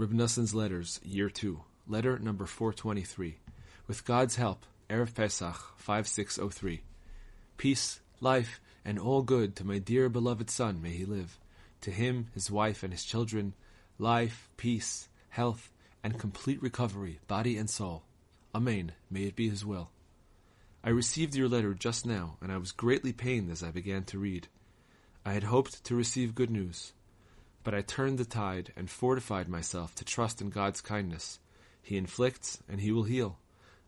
Reb Noson's Letters, Year 2, Letter number 423. With God's help, Erev Pesach, 5603. Peace, life, and all good to my dear beloved son, may he live. To him, his wife, and his children, life, peace, health, and complete recovery, body and soul. Amen. May it be his will. I received your letter just now, and I was greatly pained as I began to read. I had hoped to receive good news. But I turned the tide and fortified myself to trust in God's kindness. He inflicts, and he will heal.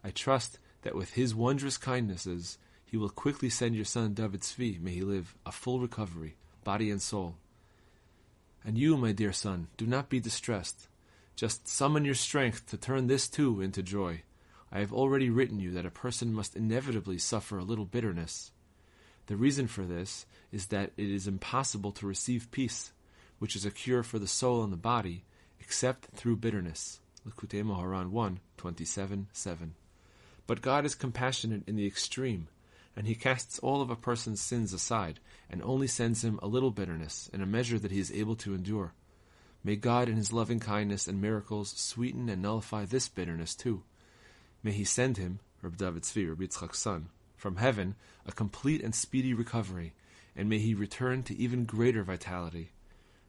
I trust that with his wondrous kindnesses, he will quickly send your son David Tzvi, may he live, a full recovery, body and soul. And you, my dear son, do not be distressed. Just summon your strength to turn this too into joy. I have already written you that a person must inevitably suffer a little bitterness. The reason for this is that it is impossible to receive peace which is a cure for the soul and the body, except through bitterness. Likutei Moharan 1, 27, 7. But God is compassionate in the extreme, and He casts all of a person's sins aside, and only sends him a little bitterness, in a measure that he is able to endure. May God, in His loving kindness and miracles, sweeten and nullify this bitterness too. May He send him, Reb David Tzvi, Reb Yitzchak's son, from heaven, a complete and speedy recovery, and may he return to even greater vitality.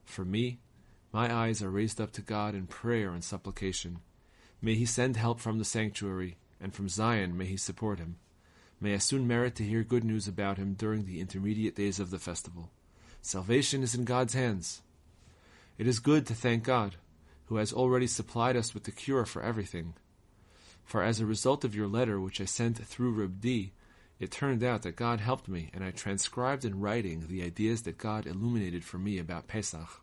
For me, my eyes are raised up to God in prayer and supplication. May He send help from the sanctuary, and from Zion may He support him. May I soon merit to hear good news about him during the intermediate days of the festival. Salvation is in God's hands. It is good to thank God, who has already supplied us with the cure for everything. For as a result of your letter, which I sent through Reb D, it turned out that God helped me, and I transcribed in writing the ideas that God illuminated for me about Pesach.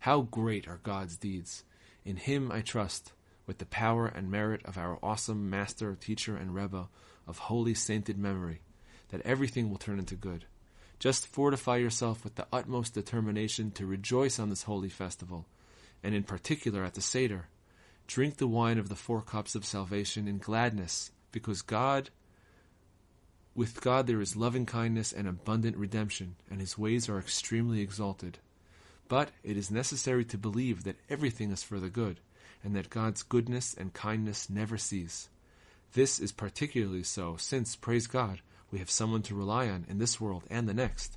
How great are God's deeds! In Him I trust, with the power and merit of our awesome Master, Teacher, and Rebbe of holy sainted memory, that everything will turn into good. Just fortify yourself with the utmost determination to rejoice on this holy festival, and in particular at the Seder. Drink the wine of the four cups of salvation in gladness, because God with God there is loving kindness and abundant redemption, and his ways are extremely exalted. But it is necessary to believe that everything is for the good, and that God's goodness and kindness never cease. This is particularly so since, praise God, we have someone to rely on in this world and the next.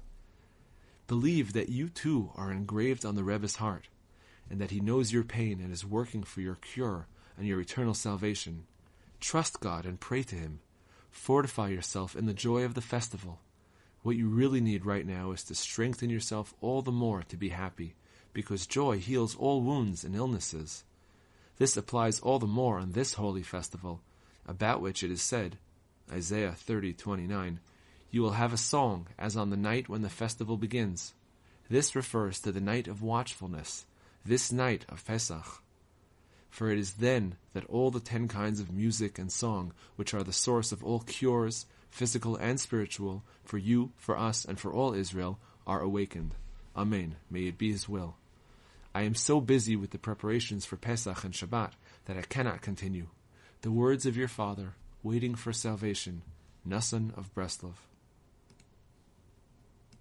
Believe that you too are engraved on the Rebbe's heart, and that he knows your pain and is working for your cure and your eternal salvation. Trust God and pray to him Fortify yourself in the joy of the festival. What you really need right now is to strengthen yourself all the more to be happy, because joy heals all wounds and illnesses. This applies all the more on this holy festival, about which it is said, Isaiah 30:29, "You will have a song as on the night when the festival begins." This refers to the night of watchfulness, this night of Pesach for it is then that all the ten kinds of music and song, which are the source of all cures, physical and spiritual, for you, for us, and for all Israel, are awakened. Amen. May it be His will. I am so busy with the preparations for Pesach and Shabbat that I cannot continue. The words of your father, waiting for salvation, Noson of Breslov.